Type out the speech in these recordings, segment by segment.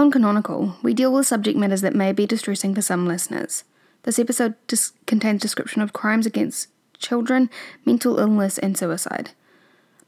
On Canonical, we deal with subject matters that may be distressing for some listeners. This episode dis- contains description of crimes against children, mental illness, and suicide.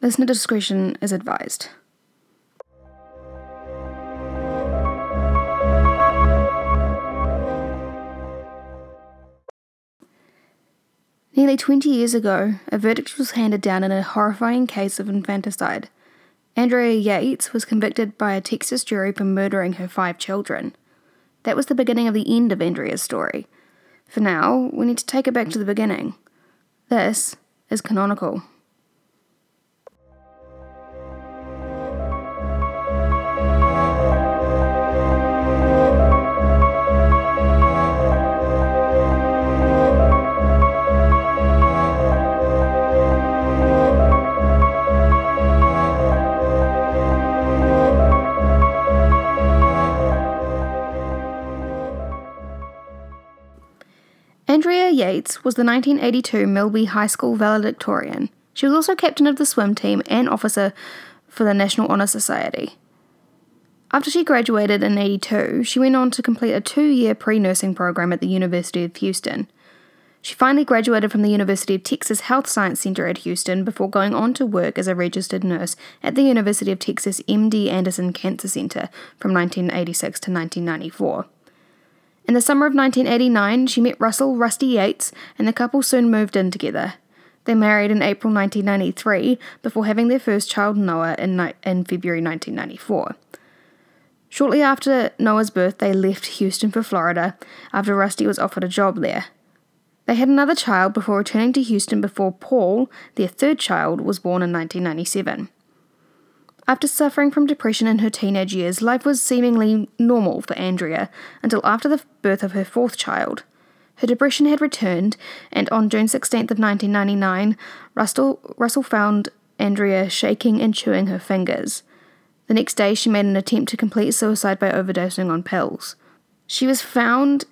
Listener discretion is advised. Nearly 20 years ago, a verdict was handed down in a horrifying case of infanticide. Andrea Yates was convicted by a Texas jury for murdering her five children. That was the beginning of the end of Andrea's story. For now, we need to take it back to the beginning. This is canonical. Yates was the 1982 Milby High School valedictorian. She was also captain of the swim team and officer for the National Honor Society. After she graduated in 82, she went on to complete a two year pre nursing program at the University of Houston. She finally graduated from the University of Texas Health Science Center at Houston before going on to work as a registered nurse at the University of Texas MD Anderson Cancer Center from 1986 to 1994. In the summer of 1989, she met Russell Rusty Yates, and the couple soon moved in together. They married in April 1993 before having their first child, Noah, in, ni- in February 1994. Shortly after Noah's birth, they left Houston for Florida after Rusty was offered a job there. They had another child before returning to Houston before Paul, their third child, was born in 1997. After suffering from depression in her teenage years, life was seemingly normal for Andrea until after the birth of her fourth child. Her depression had returned, and on June 16th of 1999, Russell, Russell found Andrea shaking and chewing her fingers. The next day, she made an attempt to complete suicide by overdosing on pills. She was found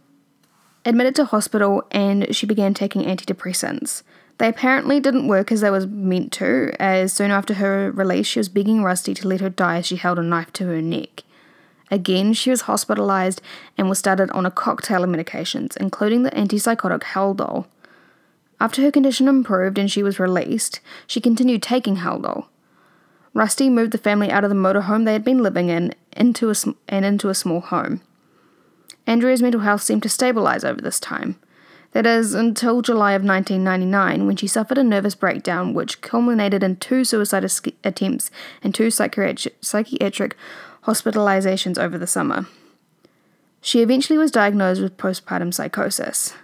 admitted to hospital and she began taking antidepressants. They apparently didn't work as they was meant to, as soon after her release she was begging Rusty to let her die as she held a knife to her neck. Again, she was hospitalized and was started on a cocktail of medications, including the antipsychotic Haldol. After her condition improved and she was released, she continued taking Haldol. Rusty moved the family out of the motorhome they had been living in into a, and into a small home. Andrea's mental health seemed to stabilize over this time. That is, until July of 1999, when she suffered a nervous breakdown which culminated in two suicide attempts and two psychiatric, psychiatric hospitalizations over the summer. She eventually was diagnosed with postpartum psychosis.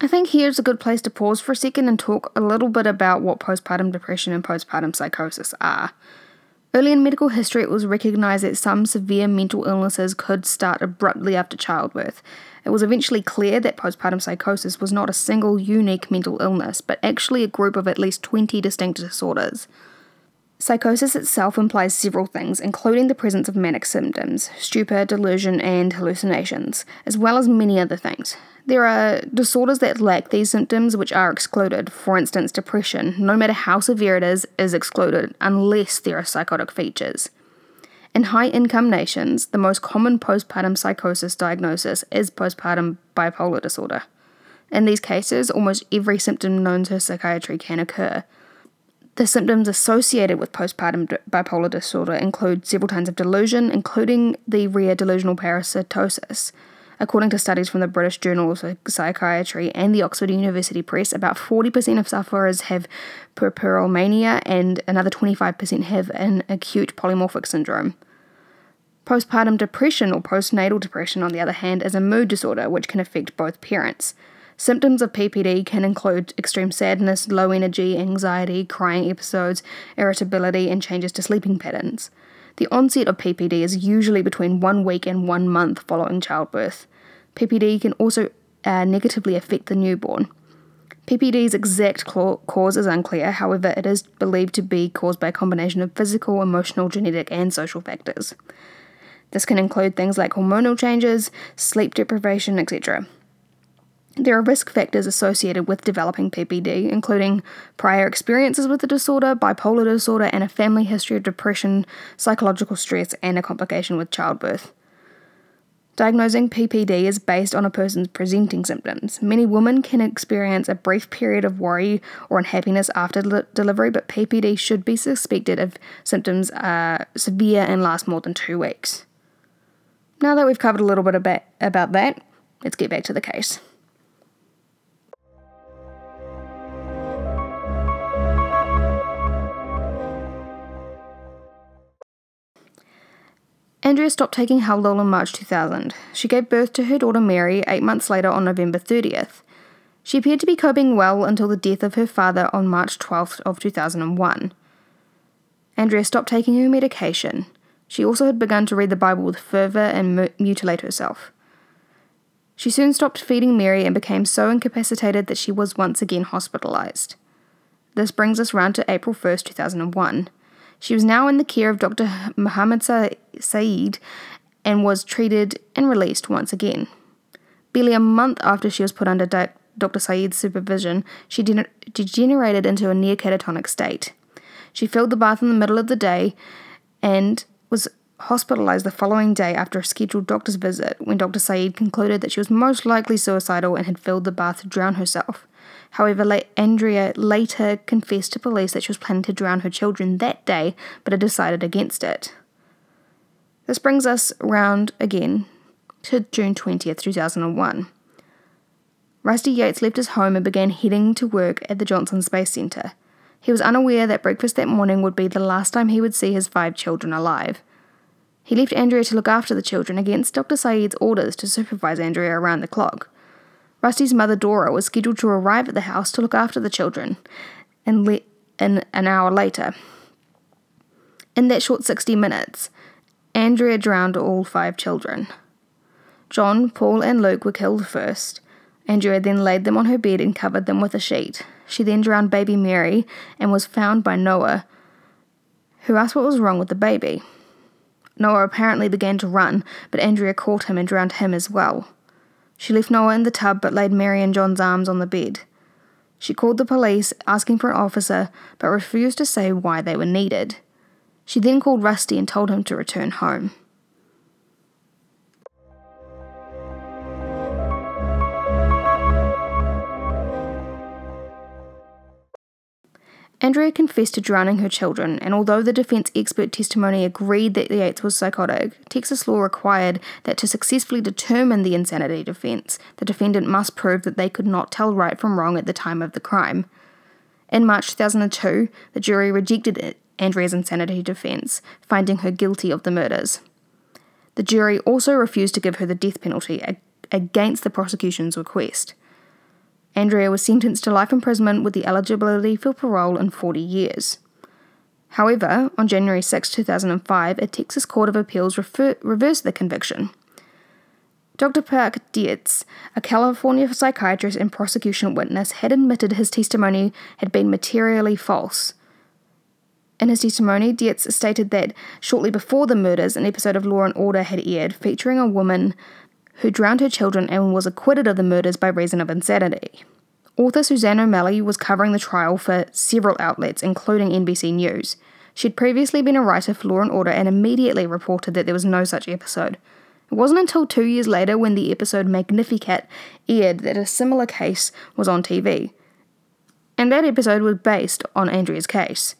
I think here's a good place to pause for a second and talk a little bit about what postpartum depression and postpartum psychosis are. Early in medical history, it was recognized that some severe mental illnesses could start abruptly after childbirth. It was eventually clear that postpartum psychosis was not a single unique mental illness, but actually a group of at least 20 distinct disorders. Psychosis itself implies several things, including the presence of manic symptoms, stupor, delusion, and hallucinations, as well as many other things. There are disorders that lack these symptoms which are excluded. For instance, depression, no matter how severe it is, is excluded unless there are psychotic features. In high income nations, the most common postpartum psychosis diagnosis is postpartum bipolar disorder. In these cases, almost every symptom known to psychiatry can occur. The symptoms associated with postpartum bipolar disorder include several kinds of delusion, including the rare delusional parasitosis. According to studies from the British Journal of Psychiatry and the Oxford University Press, about 40% of sufferers have puerperal mania and another 25% have an acute polymorphic syndrome. Postpartum depression or postnatal depression, on the other hand, is a mood disorder which can affect both parents. Symptoms of PPD can include extreme sadness, low energy, anxiety, crying episodes, irritability, and changes to sleeping patterns. The onset of PPD is usually between one week and one month following childbirth. PPD can also uh, negatively affect the newborn. PPD's exact cause is unclear, however, it is believed to be caused by a combination of physical, emotional, genetic, and social factors. This can include things like hormonal changes, sleep deprivation, etc. There are risk factors associated with developing PPD, including prior experiences with the disorder, bipolar disorder, and a family history of depression, psychological stress, and a complication with childbirth. Diagnosing PPD is based on a person's presenting symptoms. Many women can experience a brief period of worry or unhappiness after li- delivery, but PPD should be suspected if symptoms are severe and last more than two weeks. Now that we've covered a little bit about that, let's get back to the case. Andrea stopped taking Haldol in March 2000. She gave birth to her daughter Mary eight months later on November 30th. She appeared to be coping well until the death of her father on March 12th of 2001. Andrea stopped taking her medication. She also had begun to read the Bible with fervour and mutilate herself. She soon stopped feeding Mary and became so incapacitated that she was once again hospitalised. This brings us round to April 1st, 2001. She was now in the care of Dr. Muhammad Sa- Saeed and was treated and released once again. Barely a month after she was put under Dr. Saeed's supervision, she de- degenerated into a near catatonic state. She filled the bath in the middle of the day and was hospitalized the following day after a scheduled doctor's visit when Dr. Saeed concluded that she was most likely suicidal and had filled the bath to drown herself. However, Andrea later confessed to police that she was planning to drown her children that day, but had decided against it. This brings us round again to June 20th, 2001. Rusty Yates left his home and began heading to work at the Johnson Space Center. He was unaware that breakfast that morning would be the last time he would see his five children alive. He left Andrea to look after the children against Dr. Saeed's orders to supervise Andrea around the clock. Rusty's mother Dora was scheduled to arrive at the house to look after the children, and le- in an hour later. In that short 60 minutes, Andrea drowned all five children. John, Paul, and Luke were killed first. Andrea then laid them on her bed and covered them with a sheet. She then drowned baby Mary and was found by Noah, who asked what was wrong with the baby. Noah apparently began to run, but Andrea caught him and drowned him as well. She left Noah in the tub but laid Mary in John's arms on the bed. She called the police, asking for an officer, but refused to say why they were needed. She then called Rusty and told him to return home. Andrea confessed to drowning her children, and although the defense expert testimony agreed that Yates was psychotic, Texas law required that to successfully determine the insanity defense, the defendant must prove that they could not tell right from wrong at the time of the crime. In March 2002, the jury rejected Andrea's insanity defense, finding her guilty of the murders. The jury also refused to give her the death penalty against the prosecution's request. Andrea was sentenced to life imprisonment with the eligibility for parole in 40 years. However, on January 6, 2005, a Texas Court of Appeals refer- reversed the conviction. Dr. Park Dietz, a California psychiatrist and prosecution witness, had admitted his testimony had been materially false. In his testimony, Dietz stated that shortly before the murders, an episode of Law and Order had aired featuring a woman who drowned her children and was acquitted of the murders by reason of insanity. Author Suzanne O'Malley was covering the trial for several outlets, including NBC News. She'd previously been a writer for Law and Order and immediately reported that there was no such episode. It wasn't until two years later, when the episode Magnificat aired, that a similar case was on TV. And that episode was based on Andrea's case.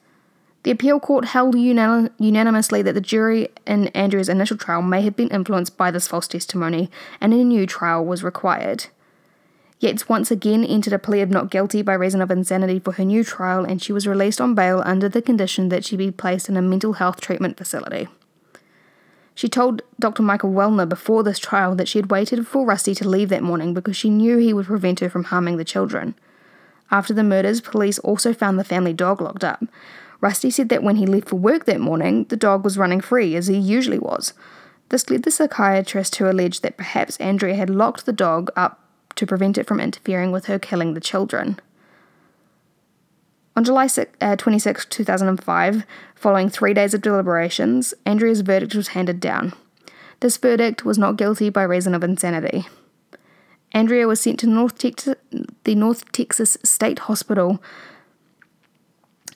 The appeal court held unan- unanimously that the jury in Andrea's initial trial may have been influenced by this false testimony, and a new trial was required. Yates once again entered a plea of not guilty by reason of insanity for her new trial, and she was released on bail under the condition that she be placed in a mental health treatment facility. She told Dr. Michael Welner before this trial that she had waited for Rusty to leave that morning because she knew he would prevent her from harming the children. After the murders, police also found the family dog locked up, Rusty said that when he left for work that morning, the dog was running free, as he usually was. This led the psychiatrist to allege that perhaps Andrea had locked the dog up to prevent it from interfering with her killing the children. On July uh, 26, 2005, following three days of deliberations, Andrea's verdict was handed down. This verdict was not guilty by reason of insanity. Andrea was sent to North the North Texas State Hospital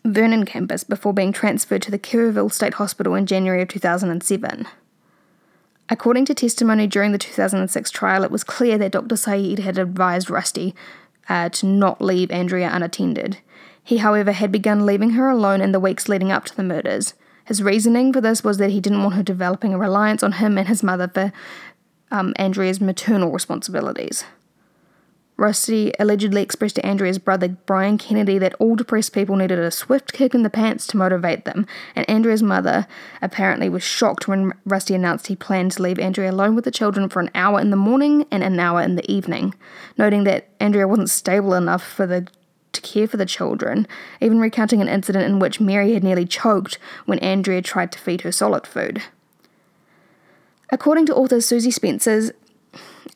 Vernon campus before being transferred to the Kerrville State Hospital in January of 2007. According to testimony during the 2006 trial, it was clear that Dr. Saeed had advised Rusty uh, to not leave Andrea unattended. He, however, had begun leaving her alone in the weeks leading up to the murders. His reasoning for this was that he didn't want her developing a reliance on him and his mother for um, Andrea's maternal responsibilities. Rusty allegedly expressed to Andrea's brother Brian Kennedy that all depressed people needed a swift kick in the pants to motivate them, and Andrea's mother apparently was shocked when Rusty announced he planned to leave Andrea alone with the children for an hour in the morning and an hour in the evening, noting that Andrea wasn't stable enough for the to care for the children, even recounting an incident in which Mary had nearly choked when Andrea tried to feed her solid food. According to author Suzy Spencer's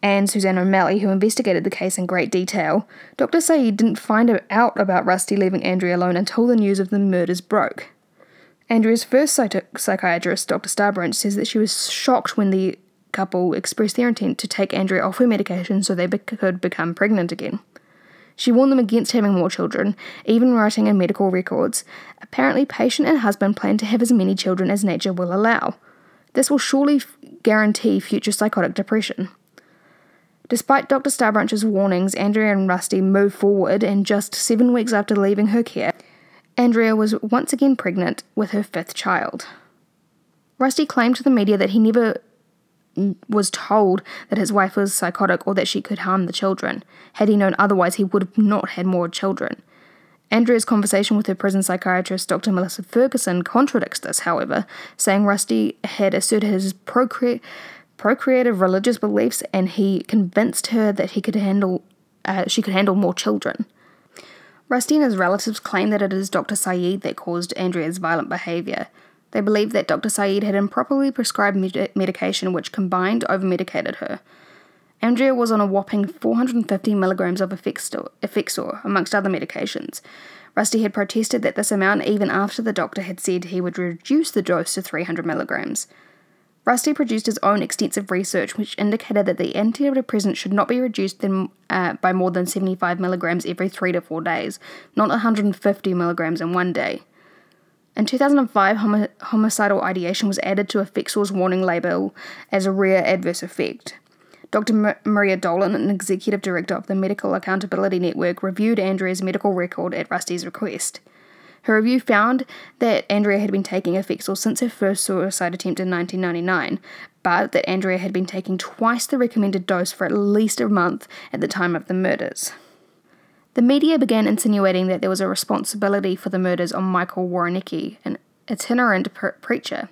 and Suzanne O'Malley, who investigated the case in great detail, Dr. Saeed didn't find out about Rusty leaving Andrea alone until the news of the murders broke. Andrea's first psychiatrist, Dr. Starbranch, says that she was shocked when the couple expressed their intent to take Andrea off her medication so they be- could become pregnant again. She warned them against having more children, even writing in medical records. Apparently, patient and husband plan to have as many children as nature will allow. This will surely f- guarantee future psychotic depression. Despite Dr. Starbranch's warnings, Andrea and Rusty moved forward, and just seven weeks after leaving her care, Andrea was once again pregnant with her fifth child. Rusty claimed to the media that he never was told that his wife was psychotic or that she could harm the children. Had he known otherwise, he would have not had more children. Andrea's conversation with her prison psychiatrist, Dr. Melissa Ferguson, contradicts this, however, saying Rusty had asserted his procre- procreative religious beliefs, and he convinced her that he could handle uh, she could handle more children. His relatives claim that it is Dr. Saeed that caused Andrea's violent behaviour. They believe that Dr. Saeed had improperly prescribed med- medication which combined over-medicated her. Andrea was on a whopping 450 milligrams of Effexor, Effexor, amongst other medications. Rusty had protested that this amount even after the doctor had said he would reduce the dose to 300 milligrams. Rusty produced his own extensive research, which indicated that the antidepressant should not be reduced than, uh, by more than 75 milligrams every three to four days, not 150 milligrams in one day. In 2005, homi- homicidal ideation was added to Effexor's warning label as a rare adverse effect. Dr. M- Maria Dolan, an executive director of the Medical Accountability Network, reviewed Andrea's medical record at Rusty's request. Her review found that Andrea had been taking Effexor since her first suicide attempt in 1999, but that Andrea had been taking twice the recommended dose for at least a month at the time of the murders. The media began insinuating that there was a responsibility for the murders on Michael Woroniecki, an itinerant pre- preacher,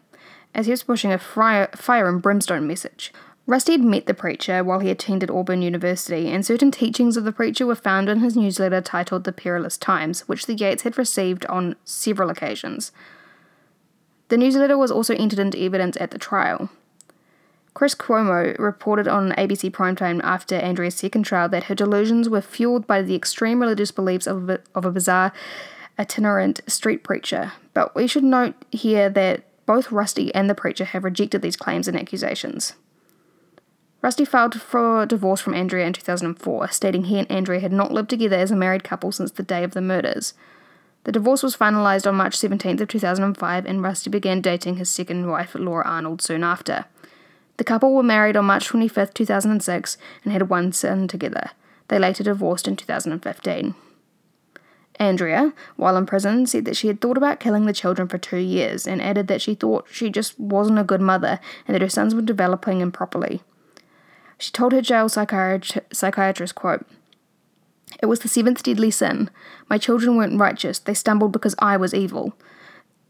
as he was pushing a fire, fire and brimstone message. Rusty had met the preacher while he attended Auburn University, and certain teachings of the preacher were found in his newsletter titled The Perilous Times, which the Yates had received on several occasions. The newsletter was also entered into evidence at the trial. Chris Cuomo reported on ABC Primetime after Andrea's second trial that her delusions were fueled by the extreme religious beliefs of a, of a bizarre itinerant street preacher. But we should note here that both Rusty and the preacher have rejected these claims and accusations. Rusty filed for divorce from Andrea in 2004, stating he and Andrea had not lived together as a married couple since the day of the murders. The divorce was finalized on March 17th of 2005 and Rusty began dating his second wife, Laura Arnold, soon after. The couple were married on March 25th, 2006 and had one son together. They later divorced in 2015. Andrea, while in prison, said that she had thought about killing the children for two years and added that she thought she just wasn't a good mother and that her sons were developing improperly. She told her jail psychiatri- psychiatrist, quote, It was the seventh deadly sin. My children weren't righteous. They stumbled because I was evil.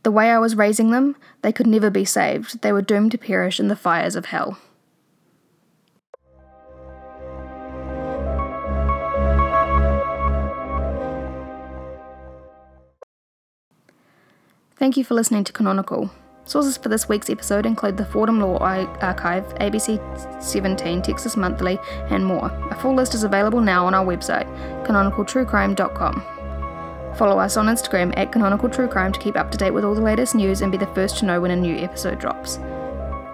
The way I was raising them, they could never be saved. They were doomed to perish in the fires of hell. Thank you for listening to Canonical. Sources for this week's episode include the Fordham Law Archive, ABC 17, Texas Monthly, and more. A full list is available now on our website, canonicaltruecrime.com. Follow us on Instagram at Canonical True Crime to keep up to date with all the latest news and be the first to know when a new episode drops.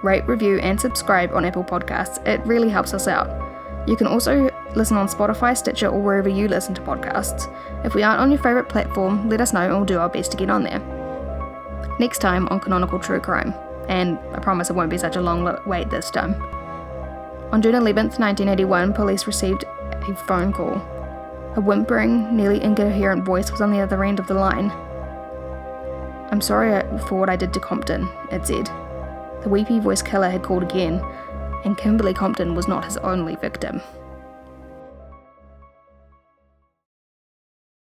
Rate, review, and subscribe on Apple Podcasts. It really helps us out. You can also listen on Spotify, Stitcher, or wherever you listen to podcasts. If we aren't on your favourite platform, let us know and we'll do our best to get on there. Next time on Canonical True Crime, and I promise it won't be such a long wait this time. On June 11th, 1981, police received a phone call. A whimpering, nearly incoherent voice was on the other end of the line. I'm sorry uh, for what I did to Compton, it said. The weepy voice killer had called again, and Kimberly Compton was not his only victim.